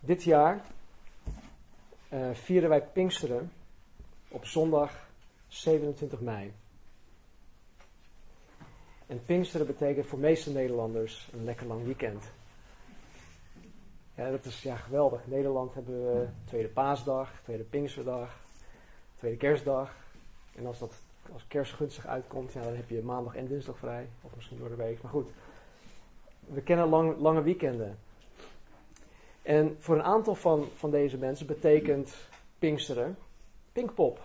Dit jaar uh, vieren wij Pinksteren op zondag 27 mei. En Pinksteren betekent voor de meeste Nederlanders een lekker lang weekend. Ja, dat is ja geweldig. In Nederland hebben we Tweede Paasdag, Tweede Pinksterdag, Tweede Kerstdag. En als dat als kerst gunstig uitkomt, ja, dan heb je maandag en dinsdag vrij. Of misschien door de week. Maar goed, we kennen lang, lange weekenden. En voor een aantal van, van deze mensen betekent Pinksteren Pinkpop.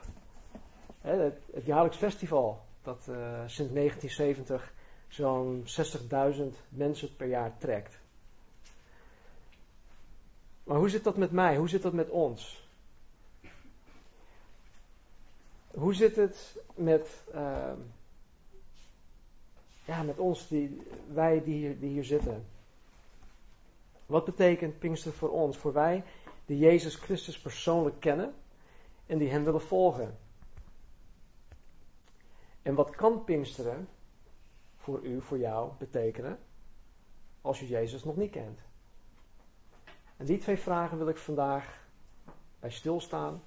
het, jaarlijks festival dat uh, sinds 1970 zo'n 60.000 mensen per jaar trekt. Maar hoe zit dat met mij? Hoe zit dat met ons? Hoe zit het met, uh, ja, met ons, die, wij die hier, die hier zitten? Wat betekent Pinkster voor ons? Voor wij die Jezus Christus persoonlijk kennen en die Hem willen volgen. En wat kan Pinksteren voor u, voor jou betekenen als je Jezus nog niet kent? En die twee vragen wil ik vandaag bij stilstaan.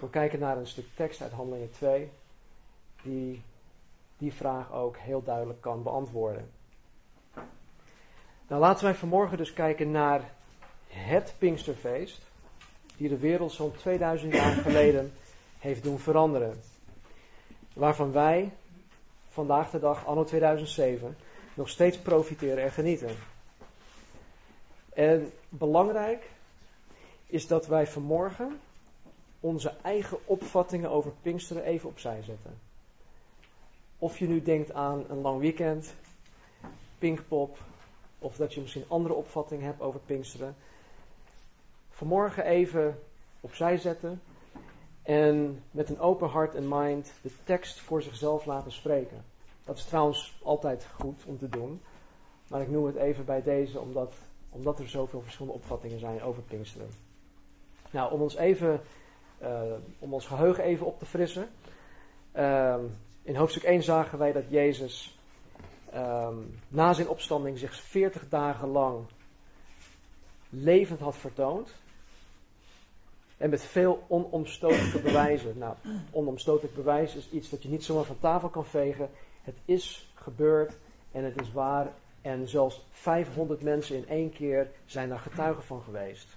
We kijken naar een stuk tekst uit Handelingen 2, die die vraag ook heel duidelijk kan beantwoorden. Nou, laten wij vanmorgen dus kijken naar het Pinksterfeest, die de wereld zo'n 2000 jaar geleden heeft doen veranderen. Waarvan wij vandaag de dag, anno 2007, nog steeds profiteren en genieten. En belangrijk is dat wij vanmorgen onze eigen opvattingen over Pinksteren even opzij zetten. Of je nu denkt aan een lang weekend, Pinkpop, of dat je misschien andere opvattingen hebt over Pinksteren. Vanmorgen even opzij zetten en met een open hart en mind de tekst voor zichzelf laten spreken. Dat is trouwens altijd goed om te doen, maar ik noem het even bij deze omdat, omdat er zoveel verschillende opvattingen zijn over Pinksteren. Nou, om ons even, uh, om ons geheugen even op te frissen. Uh, in hoofdstuk 1 zagen wij dat Jezus um, na zijn opstanding zich 40 dagen lang levend had vertoond. En met veel onomstotelijke bewijzen. Nou, onomstotelijk bewijs is iets dat je niet zomaar van tafel kan vegen. Het is gebeurd en het is waar. En zelfs 500 mensen in één keer zijn daar getuigen van geweest.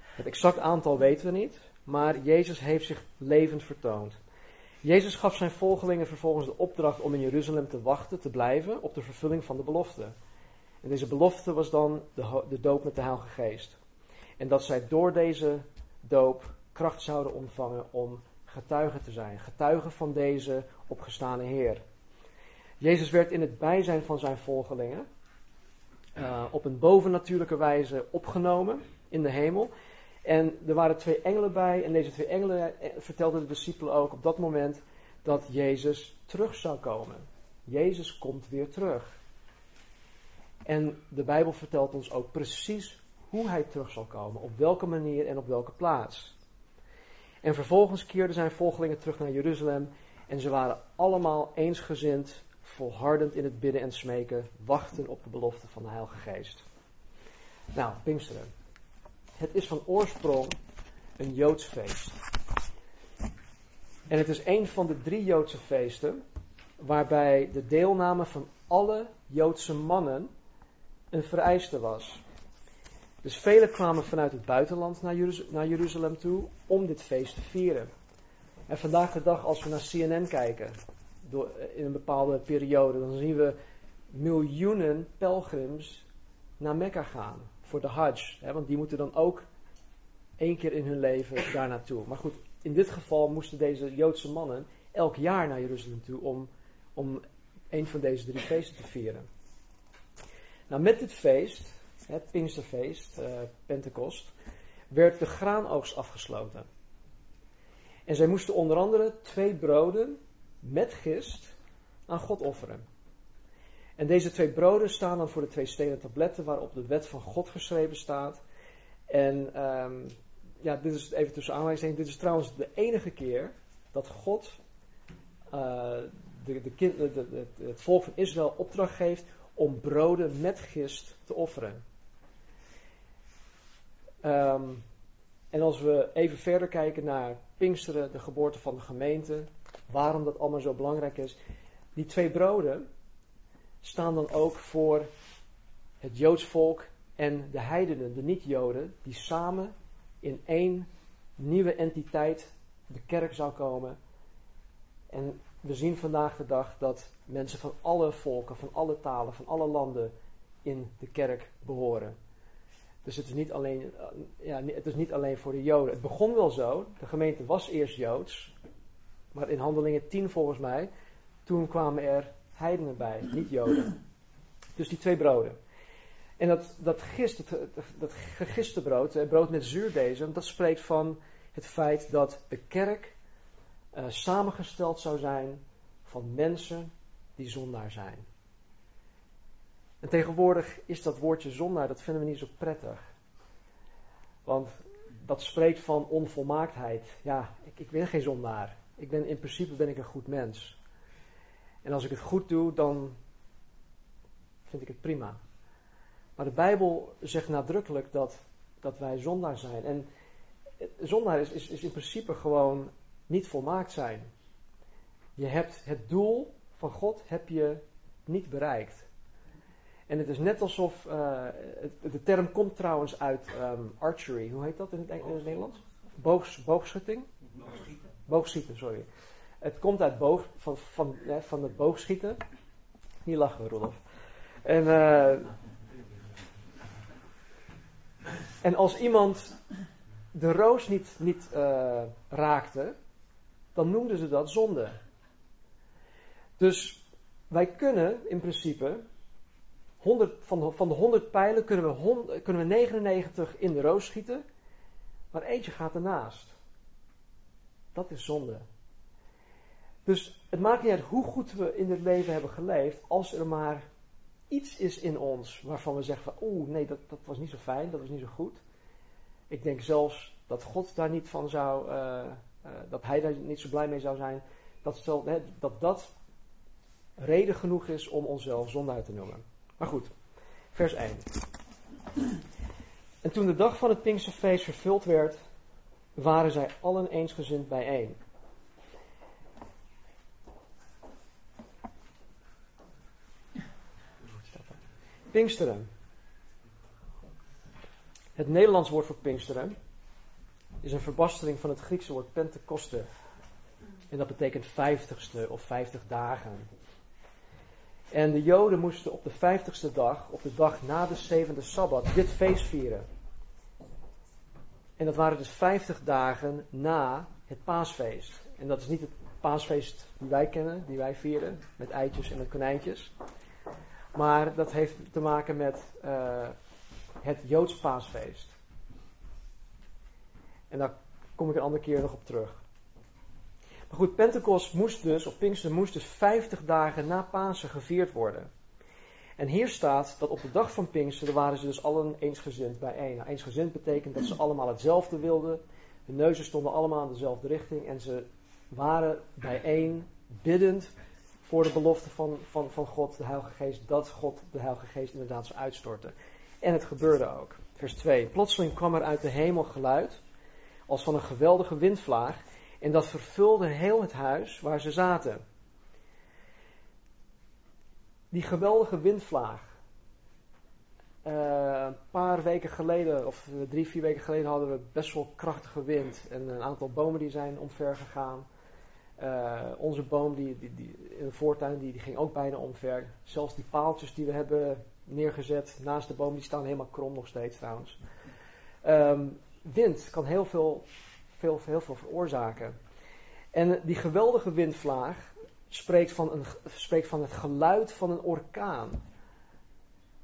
Het exact aantal weten we niet, maar Jezus heeft zich levend vertoond. Jezus gaf zijn volgelingen vervolgens de opdracht om in Jeruzalem te wachten, te blijven op de vervulling van de belofte. En deze belofte was dan de, de doop met de Heilige Geest. En dat zij door deze doop kracht zouden ontvangen om getuigen te zijn. Getuigen van deze opgestane Heer. Jezus werd in het bijzijn van zijn volgelingen uh, op een bovennatuurlijke wijze opgenomen in de hemel. En er waren twee engelen bij. En deze twee engelen eh, vertelden de discipelen ook op dat moment dat Jezus terug zou komen. Jezus komt weer terug. En de Bijbel vertelt ons ook precies hoe hij terug zal komen. Op welke manier en op welke plaats. En vervolgens keerden zijn volgelingen terug naar Jeruzalem. En ze waren allemaal eensgezind, volhardend in het bidden en smeken, wachten op de belofte van de Heilige Geest. Nou, Pinksteren. Het is van oorsprong een Joods feest. En het is een van de drie Joodse feesten waarbij de deelname van alle Joodse mannen een vereiste was. Dus velen kwamen vanuit het buitenland naar, Jeruzalem toe om dit feest te vieren. En vandaag de dag, als we naar CNN kijken, door, in een bepaalde periode, dan zien we miljoenen pelgrims naar Mekka gaan voor de Hajj. Hè, want die moeten dan ook één keer in hun leven daar naartoe. Maar goed, in dit geval moesten deze Joodse mannen elk jaar naar Jeruzalem toe om, om een van deze drie feesten te vieren. Nou, met dit feest, het Pinksterfeest, uh, Pentecost, werd de graanoogst afgesloten. En zij moesten onder andere twee broden met gist aan God offeren. En deze twee broden staan dan voor de twee stenen tabletten waarop de wet van God geschreven staat. En um, ja, dit is even tussen aanwijzingen. Dit is trouwens de enige keer dat God de, de, de, het volk van Israël opdracht geeft om broden met gist te offeren. Ehm, en als we even verder kijken naar Pinksteren, de geboorte van de gemeente, waarom dat allemaal zo belangrijk is. Die twee broden staan dan ook voor het Joods volk en de heidenen, de niet-Joden, die samen in één nieuwe entiteit de kerk zou komen. En we zien vandaag de dag dat mensen van alle volken, van alle talen, van alle landen in de kerk behoren. Dus het is niet alleen, ja, het is niet alleen voor de Joden. Het begon wel zo. De gemeente was eerst Joods. Maar in handelingen 10 volgens mij, toen kwamen er heidenen bij, niet Joden. Dus die twee broden. En dat, dat, gist, dat, dat brood, brood met zuurdezem, dat spreekt van het feit dat de kerk uh, samengesteld zou zijn van mensen die zondaar zijn. En tegenwoordig is dat woordje zondaar, dat vinden we niet zo prettig. Want dat spreekt van onvolmaaktheid. Ja, ik, ik ben geen zondaar. Ik ben, in principe ben ik een goed mens. En als ik het goed doe, dan vind ik het prima. Maar de Bijbel zegt nadrukkelijk dat, dat wij zondaar zijn. En zondaar is, is, is in principe gewoon niet volmaakt zijn. Je hebt het doel van God heb je niet bereikt. En het is net alsof, uh, de term komt trouwens uit um, archery, hoe heet dat in het, in het Nederlands? Boogs, boogschutting? Boogschieten. Boogschieten, sorry. Het komt uit boog, van, van, van het boogschieten. Niet lachen, Rudolf. En, uh, en als iemand de roos niet, niet uh, raakte, dan noemden ze dat zonde. Dus wij kunnen in principe 100, van, de, van de 100 pijlen kunnen we, 100, kunnen we 99 in de roos schieten, maar eentje gaat ernaast. Dat is zonde. Dus het maakt niet uit hoe goed we in het leven hebben geleefd, als er maar iets is in ons waarvan we zeggen van, oeh, nee, dat, dat was niet zo fijn, dat was niet zo goed. Ik denk zelfs dat God daar niet van zou, uh, uh, dat hij daar niet zo blij mee zou zijn, dat dat, dat reden genoeg is om onszelf zonde uit te noemen. Maar goed, vers 1. En toen de dag van het Pinksterfeest vervuld werd, waren zij allen eensgezind bijeen. Pinksteren. Het Nederlands woord voor Pinksteren is een verbastering van het Griekse woord Pentecoste. En dat betekent vijftigste of vijftig dagen. En de Joden moesten op de vijftigste dag, op de dag na de zevende Sabbat, dit feest vieren. En dat waren dus vijftig dagen na het paasfeest. En dat is niet het paasfeest die wij kennen, die wij vieren, met eitjes en met konijntjes. Maar dat heeft te maken met uh, het Joods paasfeest. En daar kom ik een andere keer nog op terug. Maar goed, Pentecost moest dus, of Pinkster moest dus 50 dagen na Pasen gevierd worden. En hier staat dat op de dag van Pinkster waren ze dus allen eensgezind bijeen. Nou, eensgezind betekent dat ze allemaal hetzelfde wilden. De neuzen stonden allemaal in dezelfde richting. En ze waren bijeen, biddend voor de belofte van, van, van God, de Heilige Geest, dat God de Heilige Geest inderdaad zou uitstorten. En het gebeurde ook. Vers 2. Plotseling kwam er uit de hemel geluid, als van een geweldige windvlaag, en dat vervulde heel het huis waar ze zaten. Die geweldige windvlaag. Uh, een paar weken geleden, of drie, vier weken geleden, hadden we best wel krachtige wind. En een aantal bomen die zijn omver gegaan. Uh, onze boom die, die, die, in de voortuin die, ging ook bijna omver. Zelfs die paaltjes die we hebben neergezet naast de boom, die staan helemaal krom nog steeds trouwens. Um, wind kan heel veel veel, heel veel veroorzaken. En die geweldige windvlaag spreekt van, een, spreekt van het geluid van een orkaan.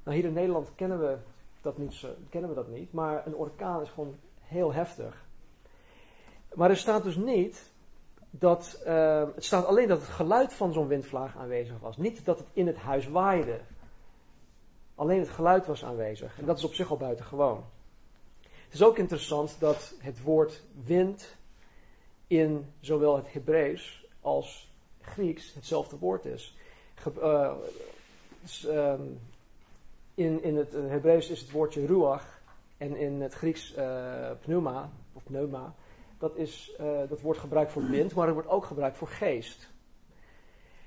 Nou, hier in Nederland kennen we dat niet, kennen we dat niet, maar een orkaan is gewoon heel heftig. Maar er staat dus niet dat, uh, het staat alleen dat het geluid van zo'n windvlaag aanwezig was. Niet dat het in het huis waaide. Alleen het geluid was aanwezig. En dat is op zich al buitengewoon. Het is ook interessant dat het woord wind in zowel het Hebreeuws als Grieks hetzelfde woord is. Uh, in, in het Hebreeuws is het woordje ruach En in het Grieks uh, pneuma, of pneuma, dat, is, uh, dat wordt gebruikt voor wind, maar het wordt ook gebruikt voor geest.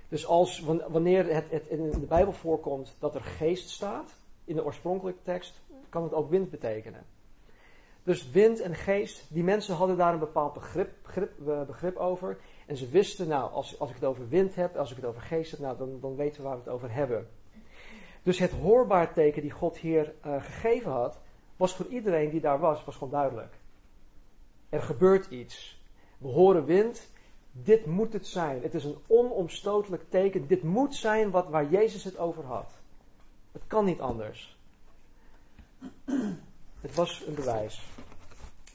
Dus als, wanneer het, het in de Bijbel voorkomt dat er geest staat, in de oorspronkelijke tekst, kan het ook wind betekenen. Dus wind en geest, die mensen hadden daar een bepaald begrip, eh, begrip over. En ze wisten, nou, als, als ik het over wind heb, als ik het over geest heb, nou, dan, dan weten we waar we het over hebben. Dus het hoorbaar teken die God hier uh, gegeven had, was voor iedereen die daar was, was gewoon duidelijk. Er gebeurt iets. We horen wind. Dit moet het zijn. Het is een onomstotelijk teken. Dit moet zijn wat, waar Jezus het over had. Het kan niet anders. Het was een bewijs.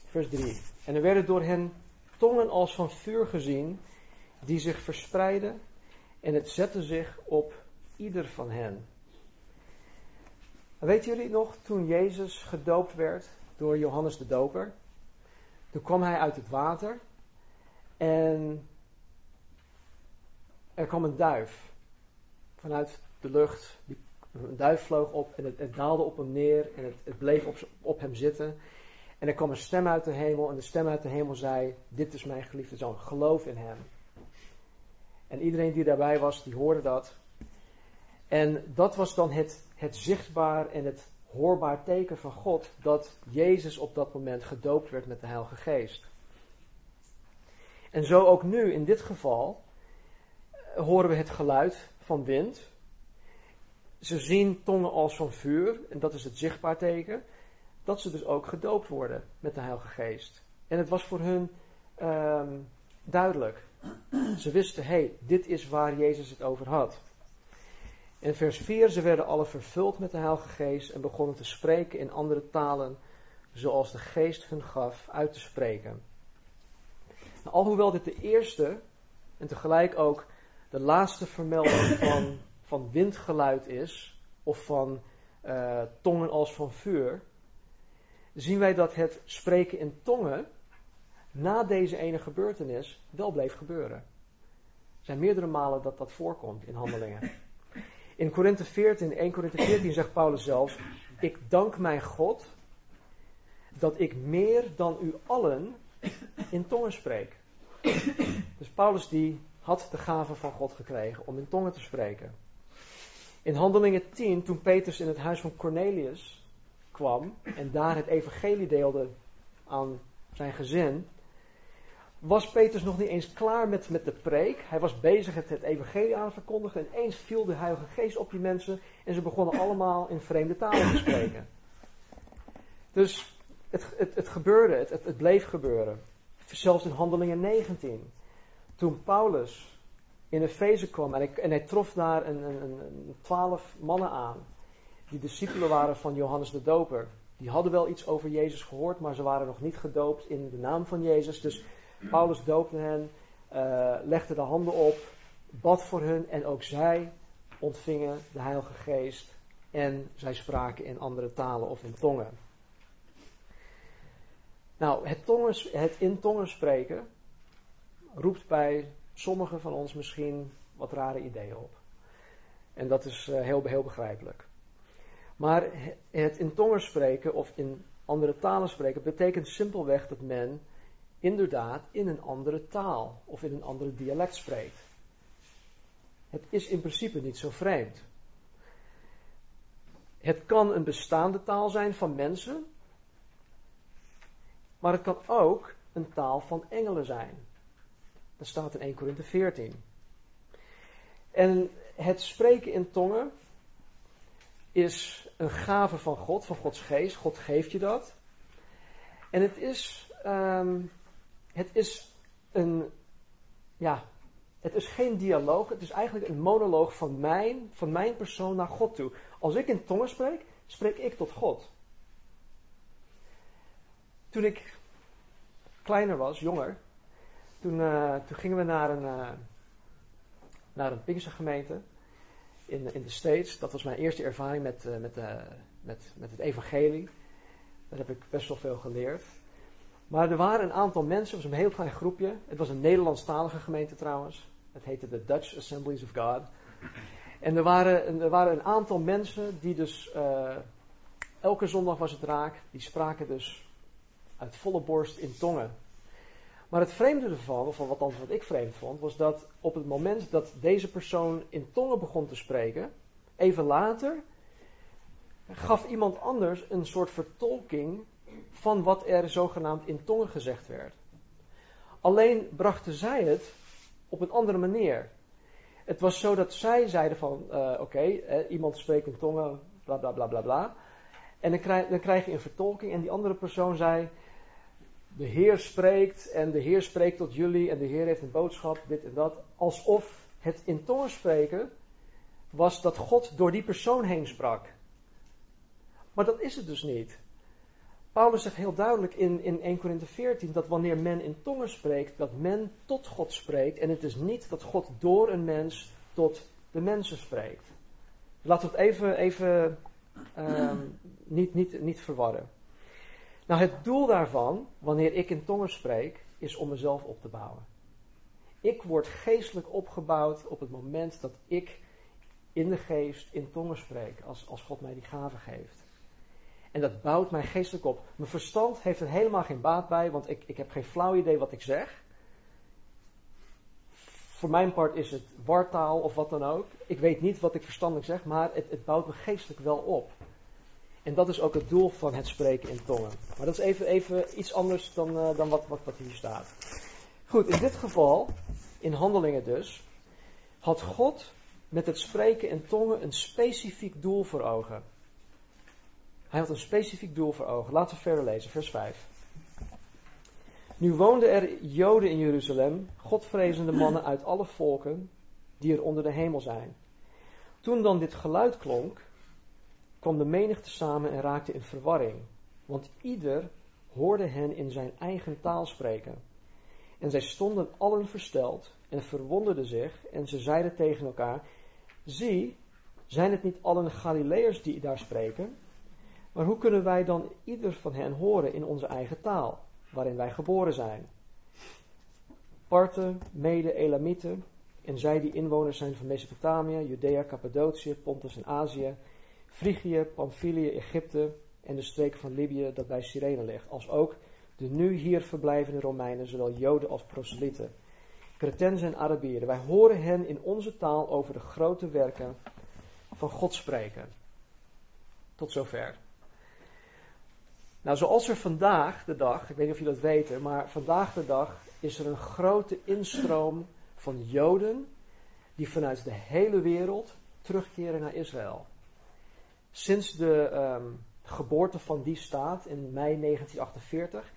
Vers 3. En er werden door hen tongen als van vuur gezien, die zich verspreidden, en het zette zich op ieder van hen. Weet jullie nog, toen Jezus gedoopt werd door Johannes de Doper, toen kwam hij uit het water en er kwam een duif vanuit de lucht. Een duif vloog op en het, het daalde op hem neer en het, het bleef op, op, hem zitten. En er kwam een stem uit de hemel en de stem uit de hemel zei, dit is mijn geliefde zoon, geloof in hem. En iedereen die daarbij was, die hoorde dat. En dat was dan het, het zichtbaar en het hoorbaar teken van God dat Jezus op dat moment gedoopt werd met de Heilige Geest. En zo ook nu, in dit geval, eh, horen we het geluid van wind. Ze zien tongen als van vuur, en dat is het zichtbaar teken, dat ze dus ook gedoopt worden met de Heilige Geest. En het was voor hun ehm, duidelijk. Ze wisten, hé, hey, dit is waar Jezus het over had. In vers 4, ze werden alle vervuld met de Heilige Geest en begonnen te spreken in andere talen, zoals de Geest hun gaf uit te spreken. Nou, alhoewel dit de eerste en tegelijk ook de laatste vermelding van, van windgeluid is, of van uh, tongen als van vuur, zien wij dat het spreken in tongen na deze ene gebeurtenis wel bleef gebeuren. Er zijn meerdere malen dat dat voorkomt in handelingen. In Korinthe 14, 1 Korinthe 14 zegt Paulus zelfs, ik dank mijn God dat ik meer dan u allen in tongen spreek. Dus Paulus die had de gave van God gekregen om in tongen te spreken. In Handelingen 10, toen Petrus in het huis van Cornelius kwam en daar het evangelie deelde aan zijn gezin, was Petrus nog niet eens klaar met, met de preek. Hij was bezig het, het evangelie aan te verkondigen. En eens viel de Heilige Geest op die mensen. En ze begonnen allemaal in vreemde talen te spreken. Dus het, het, het gebeurde, het, het, bleef gebeuren. Zelfs in Handelingen 19. Toen Paulus in Efeze kwam en, ik, en hij trof daar een, een, een, twaalf mannen aan. Die discipelen waren van Johannes de Doper. Die hadden wel iets over Jezus gehoord, maar ze waren nog niet gedoopt in de naam van Jezus. Dus Paulus doopte hen, uh, legde de handen op, bad voor hen en ook zij ontvingen de Heilige Geest en zij spraken in andere talen of in tongen. Nou, het, tongen, het in tongen spreken roept bij sommigen van ons misschien wat rare ideeën op. En dat is uh, heel, heel begrijpelijk. Maar het in tongen spreken of in andere talen spreken betekent simpelweg dat men inderdaad in een andere taal of in een andere dialect spreekt. Het is in principe niet zo vreemd. Het kan een bestaande taal zijn van mensen, maar het kan ook een taal van engelen zijn. Dat staat in 1 Korinthe 14. En het spreken in tongen is een gave van God, van Gods geest. God geeft je dat. En het is um, het is een, ja, het is geen dialoog, het is eigenlijk een monoloog van mijn, van mijn persoon naar God toe. Als ik in tongen spreek, spreek ik tot God. Toen ik kleiner was, jonger, toen, uh, toen gingen we naar een, uh, naar een Pinkstergemeente in, in de States. Dat was mijn eerste ervaring met, uh, met, met, met het evangelie. Daar heb ik best wel veel geleerd. Maar er waren een aantal mensen, het was een heel klein groepje. Het was een Nederlandstalige gemeente trouwens. Het heette de Dutch Assemblies of God. En er waren, er waren een aantal mensen die dus uh, elke zondag was het raak. Die spraken dus uit volle borst in tongen. Maar het vreemde ervan, of wat, wat ik vreemd vond, was dat op het moment dat deze persoon in tongen begon te spreken, even later gaf iemand anders een soort vertolking van wat er zogenaamd in tongen gezegd werd. Alleen brachten zij het op een andere manier. Het was zo dat zij zeiden van, uh, oké, iemand spreekt in tongen, bla bla bla bla bla. En dan krijg, dan krijg je een vertolking en die andere persoon zei, de Heer spreekt en de Heer spreekt tot jullie en de Heer heeft een boodschap, dit en dat. Alsof het in tongen spreken was dat God door die persoon heen sprak. Maar dat is het dus niet. Paulus zegt heel duidelijk in, in 1 Corinthië 14 dat wanneer men in tongen spreekt, dat men tot God spreekt. En het is niet dat God door een mens tot de mensen spreekt. Laten we het even, even um, niet, niet, niet verwarren. Nou, het doel daarvan, wanneer ik in tongen spreek, is om mezelf op te bouwen. Ik word geestelijk opgebouwd op het moment dat ik in de geest in tongen spreek, als, als God mij die gave geeft. En dat bouwt mij geestelijk op. Mijn verstand heeft er helemaal geen baat bij, want ik, ik heb geen flauw idee wat ik zeg. Voor mijn part is het wartaal of wat dan ook. Ik weet niet wat ik verstandelijk zeg, maar het, het bouwt me geestelijk wel op. En dat is ook het doel van het spreken in tongen. Maar dat is even, even iets anders dan, uh, dan wat, wat, wat hier staat. Goed, in dit geval, in handelingen dus, had God met het spreken in tongen een specifiek doel voor ogen. Hij had een specifiek doel voor ogen. Laten we verder lezen, vers 5. Nu woonden er Joden in Jeruzalem, godvrezende mannen uit alle volken die er onder de hemel zijn. Toen dan dit geluid klonk, kwam de menigte samen en raakte in verwarring, want ieder hoorde hen in zijn eigen taal spreken. En zij stonden allen versteld en verwonderden zich en ze zeiden tegen elkaar, zie, zijn het niet allen Galileërs die daar spreken? Maar hoe kunnen wij dan ieder van hen horen in onze eigen taal, waarin wij geboren zijn? Parten, Mede, Elamieten en zij die inwoners zijn van Mesopotamië, Judea, Cappadocië, Pontus en Azië, Frigië, Pamphylië, Egypte en de streken van Libië dat bij Cyrene ligt, als ook de nu hier verblijvende Romeinen, zowel Joden als proselyten, Cretensen en Arabieren. Wij horen hen in onze taal over de grote werken van God spreken. Tot zover. Nou, zoals er vandaag de dag, ik weet niet of jullie dat weten, maar vandaag de dag is er een grote instroom van Joden die vanuit de hele wereld terugkeren naar Israël. Sinds de ehm, geboorte van die staat in mei 1948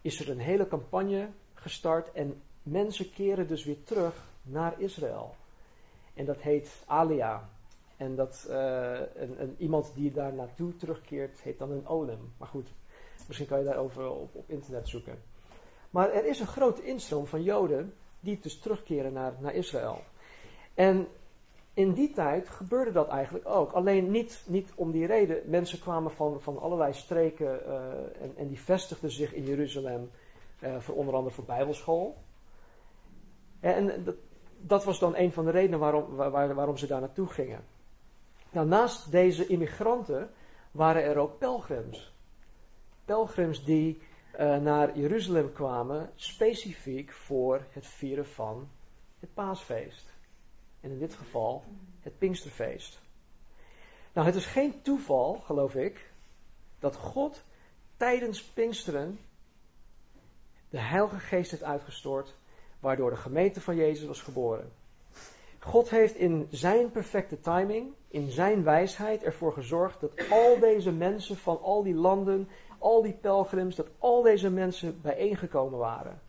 is er een hele campagne gestart en mensen keren dus weer terug naar Israël. En dat heet Alia. En dat, uh, een, een, iemand die daar naartoe terugkeert, heet dan een Olem. Maar goed, Misschien kan je daarover op, op internet zoeken. Maar er is een grote instroom van Joden die dus terugkeren naar, naar Israël. En in die tijd gebeurde dat eigenlijk ook. Alleen niet, niet om die reden. Mensen kwamen van, van allerlei streken uh, en, en, die vestigden zich in Jeruzalem. Uh, voor onder andere voor Bijbelschool. En dat, dat, was dan een van de redenen waarom, waar, waarom ze daar naartoe gingen. Nou, naast deze immigranten waren er ook pelgrims pelgrims die uh, naar Jeruzalem kwamen, specifiek voor het vieren van het paasfeest. En in dit geval het Pinksterfeest. Nou, het is geen toeval, geloof ik, dat God tijdens Pinksteren de Heilige Geest heeft uitgestort, waardoor de gemeente van Jezus was geboren. God heeft in zijn perfecte timing, in zijn wijsheid ervoor gezorgd dat al deze mensen van al die landen al die pelgrims, dat al deze mensen bijeengekomen waren.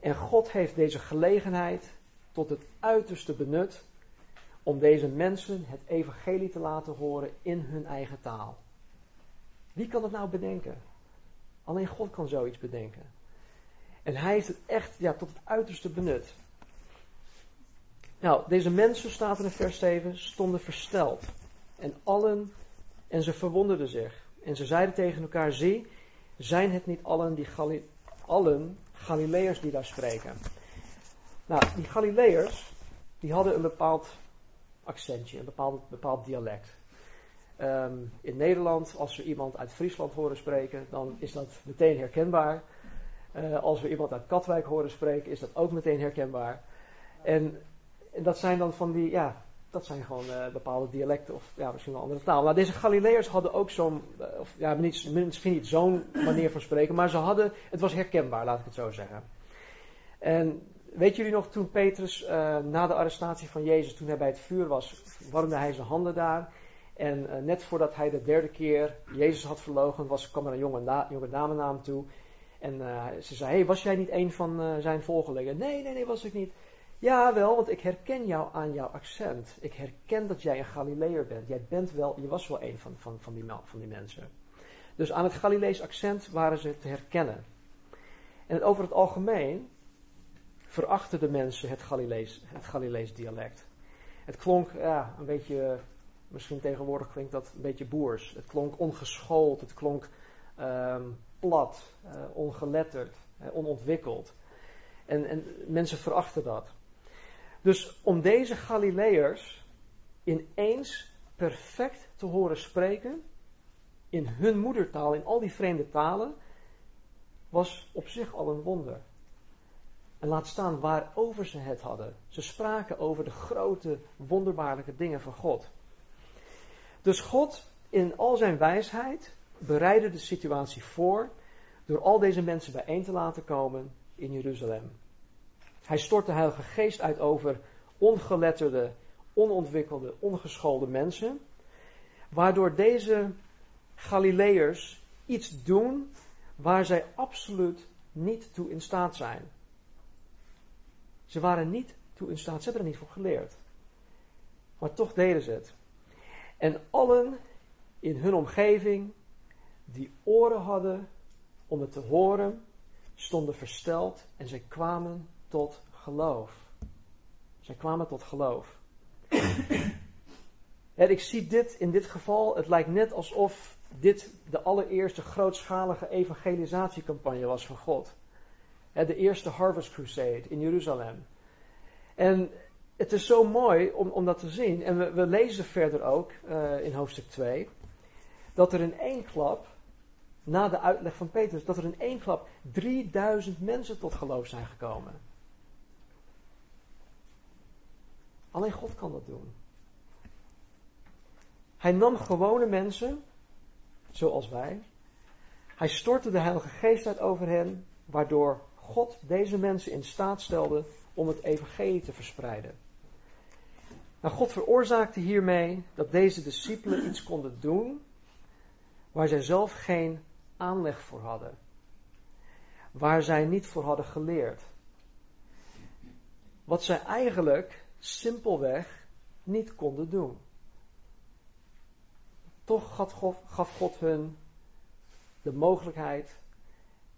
En God heeft deze gelegenheid tot het uiterste benut om deze mensen het evangelie te laten horen in hun eigen taal. Wie kan het nou bedenken? Alleen God kan zoiets bedenken. En hij heeft het echt ja, tot het uiterste benut. Nou, deze mensen, staat er in vers 7, stonden versteld. En allen, en ze verwonderden zich. En ze zeiden tegen elkaar, zie, zijn het niet allen, die Gali allen Galileërs die daar spreken? Nou, die Galileërs, die hadden een bepaald accentje, een bepaald, bepaald dialect. Ehm, in Nederland, als we iemand uit Friesland horen spreken, dan is dat meteen herkenbaar. Uh, als we iemand uit Katwijk horen spreken, is dat ook meteen herkenbaar. En, en dat zijn dan van die, ja, dat zijn gewoon uh, bepaalde dialecten of ja, misschien wel andere taal. Nou, deze Galileërs hadden ook zo'n, uh, of ja, misschien niet zo'n manier van spreken, maar ze hadden, het was herkenbaar, laat ik het zo zeggen. En weet jullie nog, toen Petrus uh, na de arrestatie van Jezus, toen hij bij het vuur was, warmde hij zijn handen daar. En net voordat hij de derde keer Jezus had verlogen, was, kwam er een jonge, jonge dame naar hem toe. En ze zei, hey, was jij niet een van zijn volgelingen? Nee, nee, nee, was ik niet. Ja, wel, want ik herken jou aan jouw accent. Ik herken dat jij een Galileër bent. Jij bent wel, je was wel een van, van, van, die, van die mensen. Dus aan het Galilees accent waren ze te herkennen. En over het algemeen verachten de mensen het Galilees, het Galilees dialect. Het klonk ja, een beetje, misschien tegenwoordig klinkt dat een beetje boers. Het klonk ongeschoold, het klonk um, plat, uh, ongeletterd, uh, onontwikkeld. En, en mensen verachten dat. Dus om deze Galileërs ineens perfect te horen spreken, in hun moedertaal, in al die vreemde talen, was op zich al een wonder. En laat staan waarover ze het hadden. Ze spraken over de grote, wonderbaarlijke dingen van God. Dus God, in al zijn wijsheid, bereidde de situatie voor door al deze mensen bijeen te laten komen in Jeruzalem. Hij stort de Heilige Geest uit over ongeletterde, onontwikkelde, ongeschoolde mensen. Waardoor deze Galileërs iets doen waar zij absoluut niet toe in staat zijn. Ze waren niet toe in staat, ze hebben er niet voor geleerd. Maar toch deden ze het. En allen in hun omgeving die oren hadden om het te horen, stonden versteld en zij kwamen tot geloof. Zij kwamen tot geloof. en ik zie dit in dit geval, het lijkt net alsof dit de allereerste grootschalige evangelisatiecampagne was van God. De eerste Harvest Crusade in Jeruzalem. En het is zo mooi om, om dat te zien. En we, we lezen verder ook uh, in hoofdstuk 2. Dat er in één klap, na de uitleg van Petrus, dat er in één klap 3000 mensen tot geloof zijn gekomen. Alleen God kan dat doen. Hij nam gewone mensen, zoals wij. Hij stortte de Heilige Geest uit over hen, waardoor God deze mensen in staat stelde om het evangelie te verspreiden. Nou, God veroorzaakte hiermee dat deze discipelen iets konden doen waar zij zelf geen aanleg voor hadden. Waar zij niet voor hadden geleerd. Wat zij eigenlijk simpelweg niet konden doen. Toch gaf God hun de mogelijkheid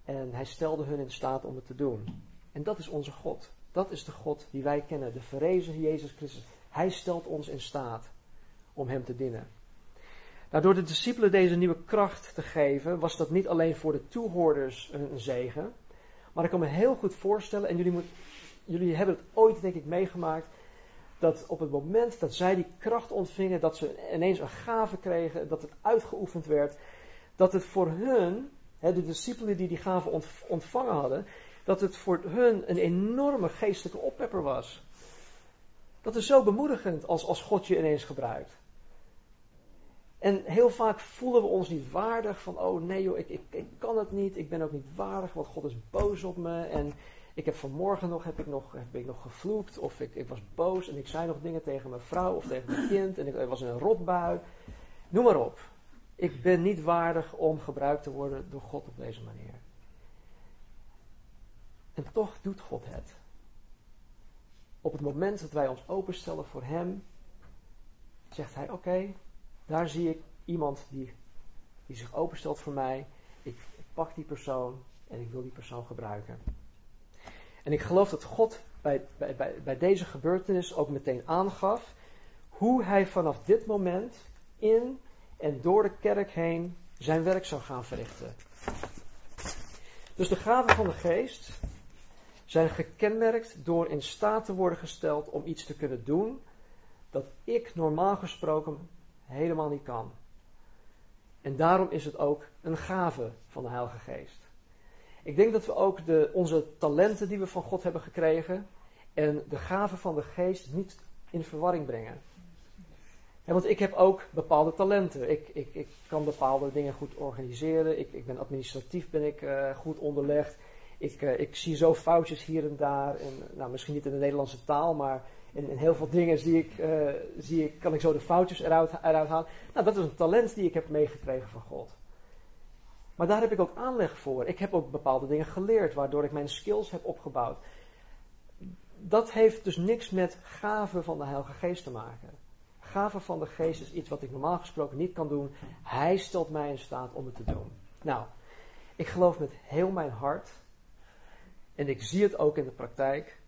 en hij stelde hun in staat om het te doen. En dat is onze God. Dat is de God die wij kennen, de verrezen Jezus Christus. Hij stelt ons in staat om Hem te dienen. Nou, door de discipelen deze nieuwe kracht te geven, was dat niet alleen voor de toehoorders een zegen. Maar ik kan me heel goed voorstellen, en jullie, jullie hebben het ooit denk ik meegemaakt, dat op het moment dat zij die kracht ontvingen, dat ze ineens een gave kregen, dat het uitgeoefend werd, dat het voor hun, de discipelen die die gave ontvangen hadden, dat het voor hun een enorme geestelijke oppepper was. Dat is zo bemoedigend als, als God je ineens gebruikt. En heel vaak voelen we ons niet waardig van, oh nee joh, ik, ik, ik kan het niet, ik ben ook niet waardig, want God is boos op me en ik heb vanmorgen nog, heb ik nog, heb ik nog gevloekt of ik, ik was boos en ik zei nog dingen tegen mijn vrouw of tegen mijn kind en ik was in een rotbui. Noem maar op. Ik ben niet waardig om gebruikt te worden door God op deze manier. En toch doet God het. Op het moment dat wij ons openstellen voor Hem, zegt Hij: Oké, daar zie ik iemand die, die zich openstelt voor mij. Ik, ik pak die persoon en ik wil die persoon gebruiken. En ik geloof dat God bij, bij, bij, deze gebeurtenis ook meteen aangaf hoe hij vanaf dit moment in en door de kerk heen zijn werk zou gaan verrichten. Dus de gaven van de geest zijn gekenmerkt door in staat te worden gesteld om iets te kunnen doen dat ik normaal gesproken helemaal niet kan. En daarom is het ook een gave van de Heilige Geest. Ik denk dat we ook de, onze talenten die we van God hebben gekregen en de gave van de Geest niet in verwarring brengen. want ik heb ook bepaalde talenten. Ik, ik, ik kan bepaalde dingen goed organiseren. Ik, ik ben administratief ben ik, uh, goed onderlegd. Ik, uh, ik zie zo foutjes hier en daar. En, nou, misschien niet in de Nederlandse taal, maar in, in heel veel dingen zie ik, uh, zie ik, kan ik zo de foutjes eruit, eruit halen. Nou, dat is een talent die ik heb meegekregen van God. Maar daar heb ik ook aanleg voor. Ik heb ook bepaalde dingen geleerd, waardoor ik mijn skills heb opgebouwd. Dat heeft dus niks met gaven van de Heilige Geest te maken. Gaven van de Geest is iets wat ik normaal gesproken niet kan doen. Hij stelt mij in staat om het te doen. Nou, ik geloof met heel mijn hart, en ik zie het ook in de praktijk,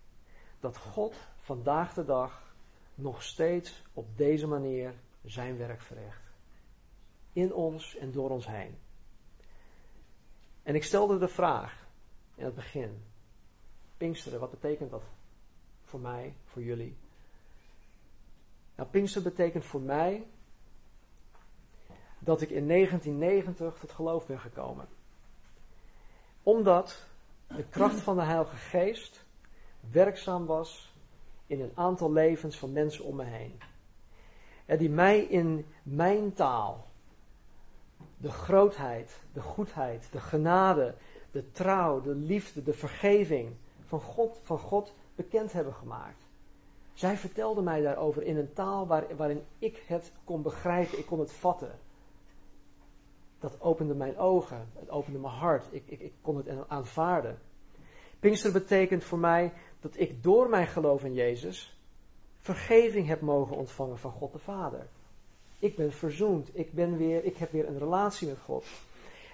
dat God vandaag de dag nog steeds op deze manier zijn werk verricht. In ons en door ons heen. En ik stelde de vraag in het begin: Pinksteren, wat betekent dat voor mij, voor jullie? Nou, Pinksteren betekent voor mij dat ik in 1990 tot geloof ben gekomen. Omdat de kracht van de Heilige Geest werkzaam was in een aantal levens van mensen om me heen. En die mij in mijn taal de grootheid, de goedheid, de genade, de trouw, de liefde, de vergeving van God, van God bekend hebben gemaakt. Zij vertelde mij daarover in een taal waarin ik het kon begrijpen, ik kon het vatten. Dat opende mijn ogen, het opende mijn hart, ik, ik, ik kon het aanvaarden. Pinkster betekent voor mij dat ik door mijn geloof in Jezus vergeving heb mogen ontvangen van God de Vader. Ik ben verzoend. Ik, ben weer, ik heb weer een relatie met God.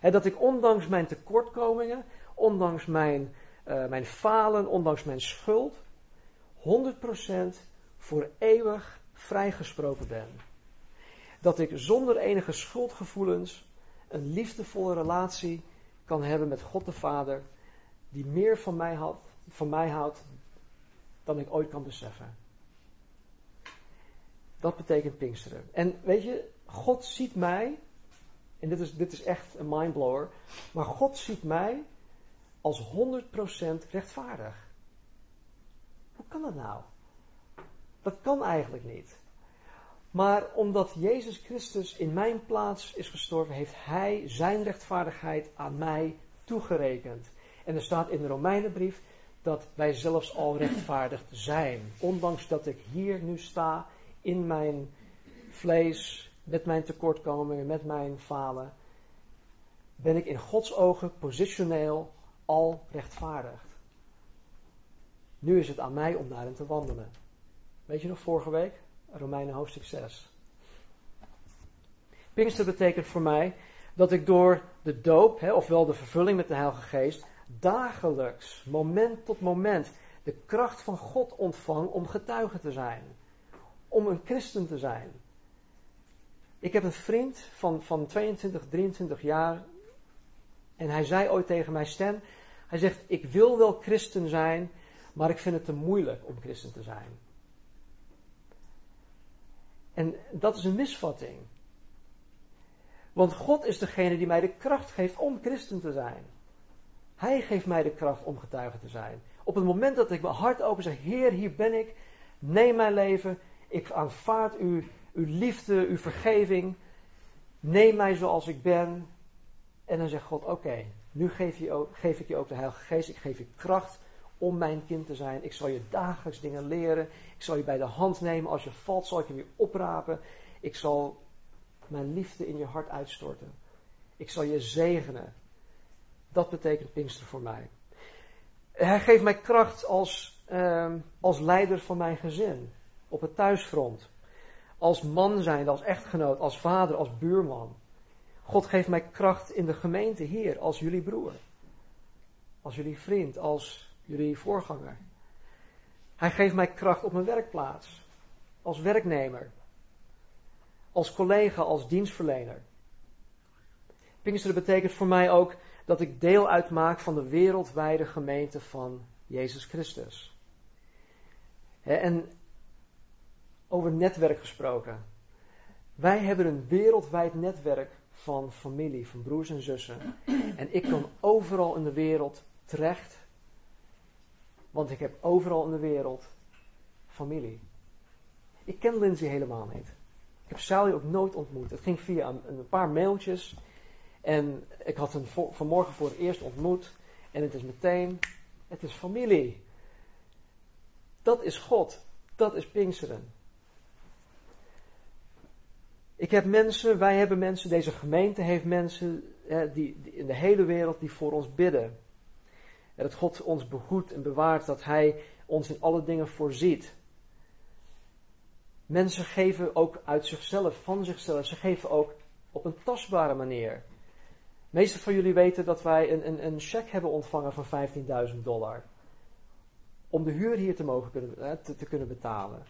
En dat ik ondanks mijn tekortkomingen, ondanks mijn, uh, mijn falen, ondanks mijn schuld, 100% voor eeuwig vrijgesproken ben. Dat ik zonder enige schuldgevoelens een liefdevolle relatie kan hebben met God de Vader, die meer van mij, had, van mij houdt dan ik ooit kan beseffen. Dat betekent Pinksteren. En weet je, God ziet mij, en dit is, dit is echt een mindblower, maar God ziet mij als 100% rechtvaardig. Hoe kan dat nou? Dat kan eigenlijk niet. Maar omdat Jezus Christus in mijn plaats is gestorven, heeft Hij zijn rechtvaardigheid aan mij toegerekend. En er staat in de Romeinenbrief dat wij zelfs al rechtvaardigd zijn. Ondanks dat ik hier nu sta in mijn vlees, met mijn tekortkomingen, met mijn falen, ben ik in Gods ogen positioneel al rechtvaardigd. Nu is het aan mij om daarin te wandelen. Weet je nog vorige week? Romeinen hoofdstuk 6. Pinkster betekent voor mij dat ik door de doop, ofwel de vervulling met de Heilige Geest, dagelijks, moment tot moment, de kracht van God ontvang om getuige te zijn om een christen te zijn. Ik heb een vriend van, van 22, 23 jaar. En hij zei ooit tegen mij, Stan, hij zegt, ik wil wel christen zijn, maar ik vind het te moeilijk om christen te zijn. En dat is een misvatting. Want God is degene die mij de kracht geeft om christen te zijn. Hij geeft mij de kracht om getuige te zijn. Op het moment dat ik mijn hart open zeg, Heer, hier ben ik, neem mijn leven, ik aanvaard uw, uw liefde, uw vergeving. Neem mij zoals ik ben. En dan zegt God: Oké, nu geef, je geef ik je ook de Heilige Geest. Ik geef je kracht om mijn kind te zijn. Ik zal je dagelijks dingen leren. Ik zal je bij de hand nemen. Als je valt, zal ik je weer oprapen. Ik zal mijn liefde in je hart uitstorten. Ik zal je zegenen. Dat betekent Pinkster voor mij. Hij geeft mij kracht als, uh, als leider van mijn gezin op het thuisfront. Als man zijn, als echtgenoot, als vader, als buurman. God geeft mij kracht in de gemeente hier, als jullie broer. Als jullie vriend, als jullie voorganger. Hij geeft mij kracht op mijn werkplaats. Als werknemer. Als collega, als dienstverlener. Pinksteren betekent voor mij ook dat ik deel uitmaak van de wereldwijde gemeente van Jezus Christus. En over netwerk gesproken. Wij hebben een wereldwijd netwerk van familie, van broers en zussen. En ik kan overal in de wereld terecht, want ik heb overal in de wereld familie. Ik ken Lindsay helemaal niet. Ik heb Sally ook nooit ontmoet. Het ging via een, een paar mailtjes. En ik had hem vanmorgen voor het eerst ontmoet. En het is meteen, het is familie. Dat is God. Dat is Pinksteren. Ik heb mensen, wij hebben mensen, deze gemeente heeft mensen die, die, in de hele wereld die voor ons bidden. En dat God ons behoedt en bewaart, dat Hij ons in alle dingen voorziet. Mensen geven ook uit zichzelf, van zichzelf. Ze geven ook op een tastbare manier. De meeste van jullie weten dat wij een, een, een cheque hebben ontvangen van 15.000 dollar. Om de huur hier te mogen kunnen, te kunnen betalen.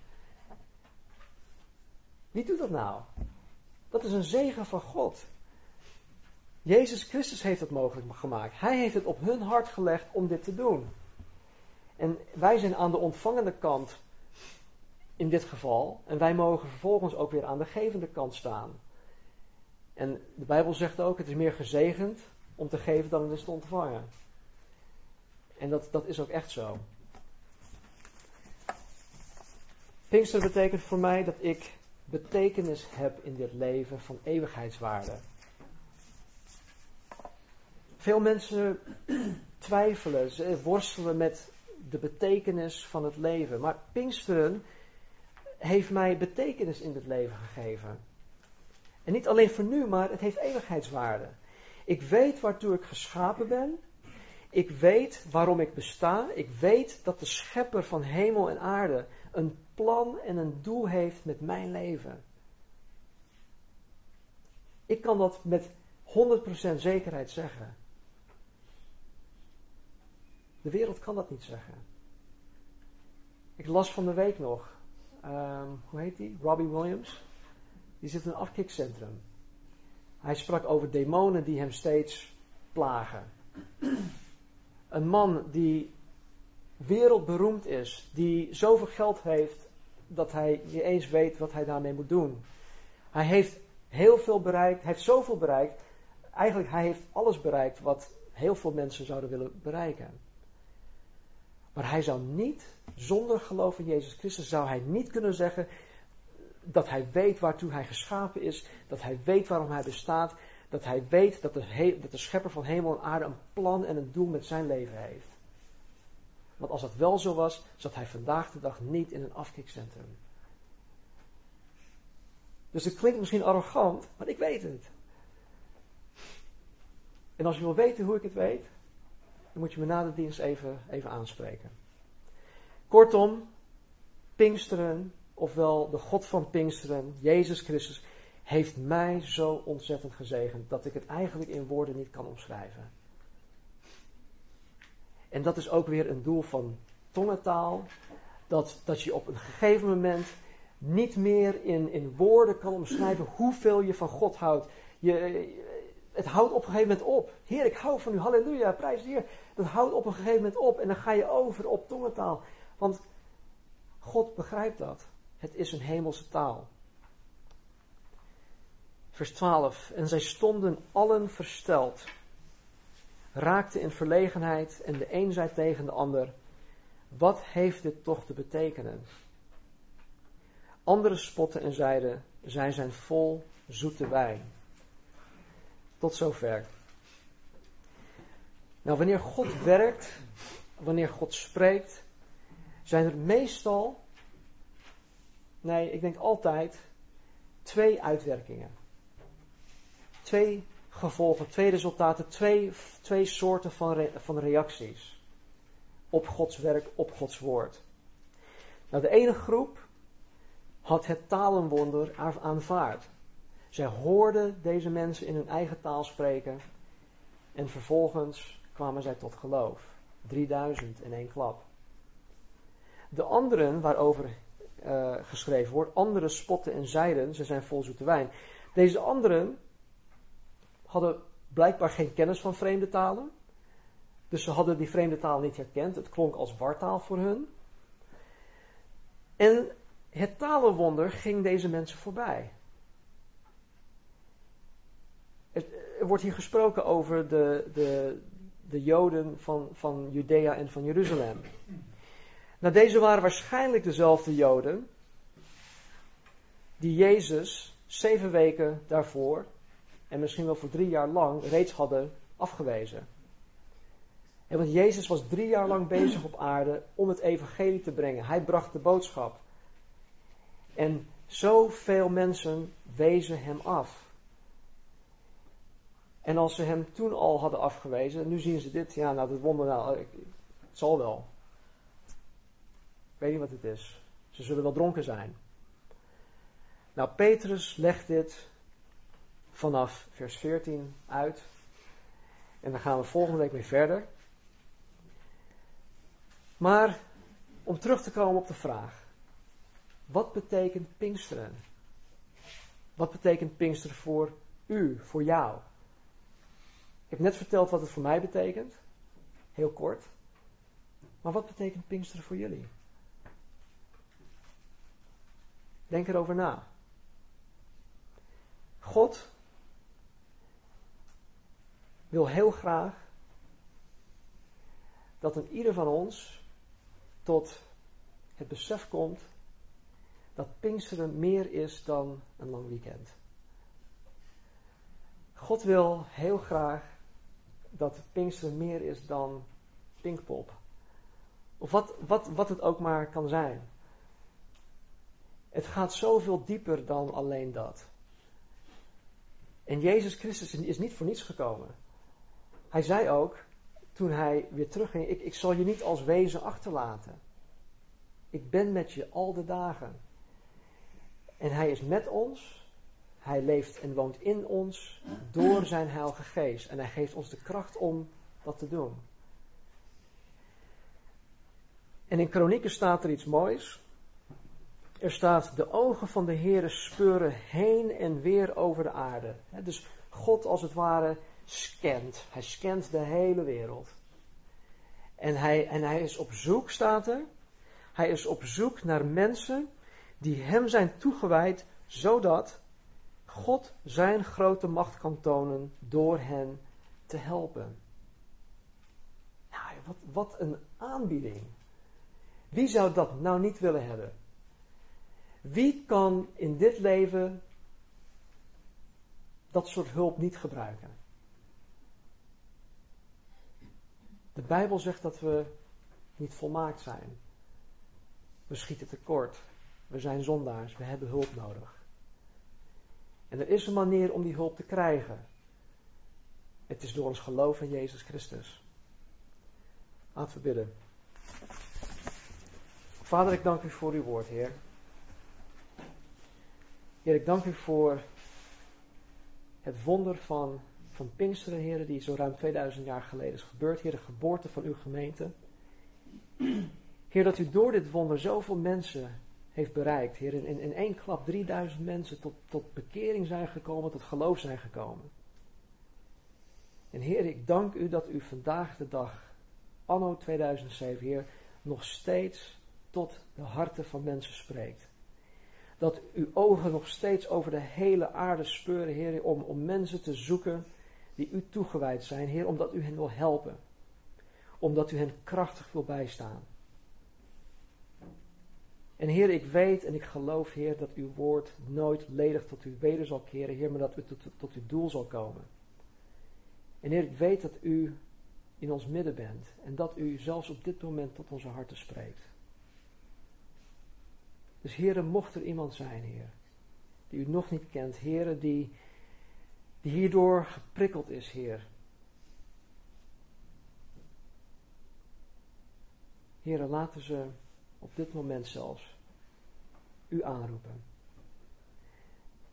Wie doet dat nou? Dat is een zegen van God. Jezus Christus heeft het mogelijk gemaakt. Hij heeft het op hun hart gelegd om dit te doen. En wij zijn aan de ontvangende kant in dit geval. En wij mogen vervolgens ook weer aan de gevende kant staan. En de Bijbel zegt ook: het is meer gezegend om te geven dan het is te ontvangen. En dat, dat is ook echt zo. Pinkster betekent voor mij dat ik betekenis heb in dit leven van eeuwigheidswaarde. Veel mensen twijfelen, ze worstelen met de betekenis van het leven. Maar Pinksteren heeft mij betekenis in het leven gegeven. En niet alleen voor nu, maar het heeft eeuwigheidswaarde. Ik weet waartoe ik geschapen ben. Ik weet waarom ik besta. Ik weet dat de schepper van hemel en aarde een plan en een doel heeft met mijn leven. Ik kan dat met 100% zekerheid zeggen. De wereld kan dat niet zeggen. Ik las van de week nog, um, hoe heet die? Robbie Williams. Die zit in een afkikcentrum. Hij sprak over demonen die hem steeds plagen. Een man die wereldberoemd is, die zoveel geld heeft dat hij niet eens weet wat hij daarmee moet doen. Hij heeft heel veel bereikt, hij heeft zoveel bereikt. Eigenlijk, hij heeft alles bereikt wat heel veel mensen zouden willen bereiken. Maar hij zou niet, zonder geloof in Jezus Christus, zou hij niet kunnen zeggen dat hij weet waartoe hij geschapen is, dat hij weet waarom hij bestaat, dat hij weet dat dat de schepper van hemel en aarde een plan en een doel met zijn leven heeft. Want als dat wel zo was, zat hij vandaag de dag niet in een afkikcentrum. Dus het klinkt misschien arrogant, maar ik weet het. En als je wil weten hoe ik het weet, dan moet je me na de dienst even, even aanspreken. Kortom, Pinksteren, ofwel de God van Pinksteren, Jezus Christus, heeft mij zo ontzettend gezegend dat ik het eigenlijk in woorden niet kan omschrijven. En dat is ook weer een doel van tongentaal. Dat, dat je op een gegeven moment niet meer in, in woorden kan omschrijven hoeveel je van God houdt. Je, het houdt op een gegeven moment op. Heer, ik hou van u. Halleluja, prijs de Heer. Dat houdt op een gegeven moment op. En dan ga je over op tongentaal. Want God begrijpt dat. Het is een hemelse taal. Vers 12. En zij stonden allen versteld raakte in verlegenheid en de een zei tegen de ander: Wat heeft dit toch te betekenen? Anderen spotten en zeiden: Zij zijn vol zoete wijn. Tot zover. Nou, wanneer God werkt, wanneer God spreekt, zijn er meestal, nee, ik denk altijd, twee uitwerkingen. Twee gevolgen, twee resultaten, twee, twee soorten van, van reacties op Gods werk, op Gods woord. Nou, de ene groep had het talenwonder aanvaard. Zij hoorden deze mensen in hun eigen taal spreken en vervolgens kwamen zij tot geloof. 3000 in één klap. De anderen waarover uh, geschreven wordt, anderen spotten en zeiden, ze zijn vol zoete wijn. Deze anderen hadden blijkbaar geen kennis van vreemde talen. Dus ze hadden die vreemde taal niet herkend. Het klonk als wartaal voor hun. En het talenwonder ging deze mensen voorbij. er wordt hier gesproken over de, de, de Joden van, van Judea en van Jeruzalem. Nou, deze waren waarschijnlijk dezelfde Joden die Jezus zeven weken daarvoor, en misschien wel voor drie jaar lang, reeds hadden afgewezen. En want Jezus was drie jaar lang bezig op aarde om het evangelie te brengen. Hij bracht de boodschap. En zoveel mensen wezen hem af. En als ze hem toen al hadden afgewezen, nu zien ze dit, ja, nou, dat wonder, nou, het zal wel. Ik weet niet wat het is. Ze zullen wel dronken zijn. Nou, Petrus legt dit vanaf vers 14 uit. En daar gaan we volgende week mee verder. Maar om terug te komen op de vraag: wat betekent Pinksteren? Wat betekent Pinksteren voor u, voor jou? Ik heb net verteld wat het voor mij betekent, heel kort. Maar wat betekent Pinksteren voor jullie? Denk erover na. God wil heel graag dat een ieder van ons tot het besef komt dat Pinksteren meer is dan een lang weekend. God wil heel graag dat Pinksteren meer is dan Pinkpop. Of wat, wat, wat het ook maar kan zijn. Het gaat zoveel dieper dan alleen dat. En Jezus Christus is niet voor niets gekomen. Hij zei ook, toen hij weer terugging, ik, ik zal je niet als wezen achterlaten. Ik ben met je al de dagen. En hij is met ons. Hij leeft en woont in ons door zijn Heilige Geest. En hij geeft ons de kracht om dat te doen. En in Kronieken staat er iets moois. Er staat, de ogen van de Heere speuren heen en weer over de aarde. Dus God als het ware scant. Hij scant de hele wereld. En hij, en hij is op zoek, staat er. Hij is op zoek naar mensen die hem zijn toegewijd, zodat God zijn grote macht kan tonen door hen te helpen. Nou, wat, wat een aanbieding. Wie zou dat nou niet willen hebben? Wie kan in dit leven dat soort hulp niet gebruiken? De Bijbel zegt dat we niet volmaakt zijn. We schieten tekort. We zijn zondaars. We hebben hulp nodig. En er is een manier om die hulp te krijgen. Het is door ons geloof in Jezus Christus. Laten we bidden. Vader, ik dank u voor uw woord, Heer. Heer, ik dank u voor het wonder van, van Pinksteren, Heer, die zo ruim 2000 jaar geleden is gebeurd. Heer, de geboorte van uw gemeente. Heer, dat u door dit wonder zoveel mensen heeft bereikt. Heer, in, in één klap 3000 mensen tot, tot bekering zijn gekomen, tot geloof zijn gekomen. En Heer, ik dank u dat u vandaag de dag, anno 2007, Heer, nog steeds tot de harten van mensen spreekt. Dat uw ogen nog steeds over de hele aarde speuren, Heer, om, om mensen te zoeken die u toegewijd zijn, Heer, omdat u hen wil helpen. Omdat u hen krachtig wil bijstaan. En Heer, ik weet en ik geloof, Heer, dat uw woord nooit ledig tot u weder zal keren, Heer, maar dat u tot, tot uw doel zal komen. En Heer, ik weet dat u in ons midden bent en dat u zelfs op dit moment tot onze harten spreekt. Dus Heer, mocht er iemand zijn, Heer, die u nog niet kent, Heer, die, die hierdoor geprikkeld is, Heer. Heer, laten ze op dit moment zelfs, u aanroepen.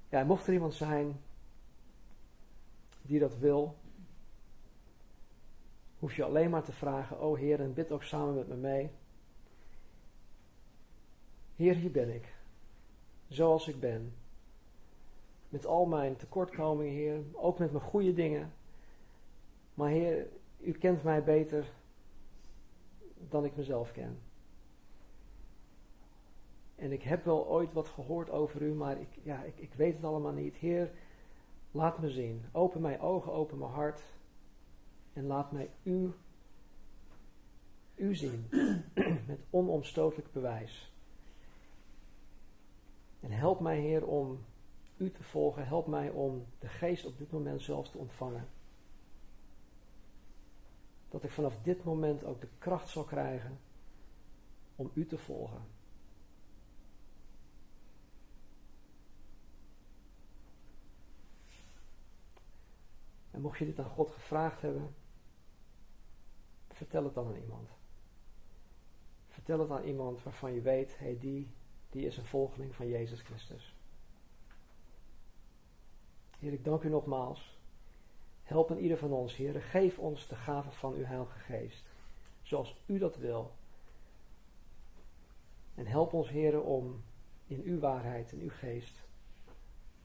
Ja, mocht er iemand zijn die dat wil, hoef je alleen maar te vragen, oh Heer, en bid ook samen met me mee. Heer, hier ben ik, zoals ik ben. Met al mijn tekortkomingen, Heer, ook met mijn goede dingen. Maar Heer, u kent mij beter dan ik mezelf ken. En ik heb wel ooit wat gehoord over u, maar ik, ja, ik, ik weet het allemaal niet. Heer, Laat me zien. Open mijn ogen, open mijn hart. En laat mij u, u zien. Met onomstotelijk bewijs. En help mij, Heer, om u te volgen. Help mij om de geest op dit moment zelfs te ontvangen. Dat ik vanaf dit moment ook de kracht zal krijgen om u te volgen. En mocht je dit aan God gevraagd hebben, vertel het dan aan iemand. Vertel het aan iemand waarvan je weet, hey, die, die is een volgeling van Jezus Christus. Heer, ik dank u nogmaals. Help in ieder van ons, Heer. Geef ons de gave van uw Heilige Geest. Zoals u dat wil. En help ons, Heer, om in uw waarheid en uw geest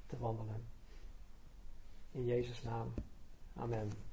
te wandelen. In Jezus' naam. Amen.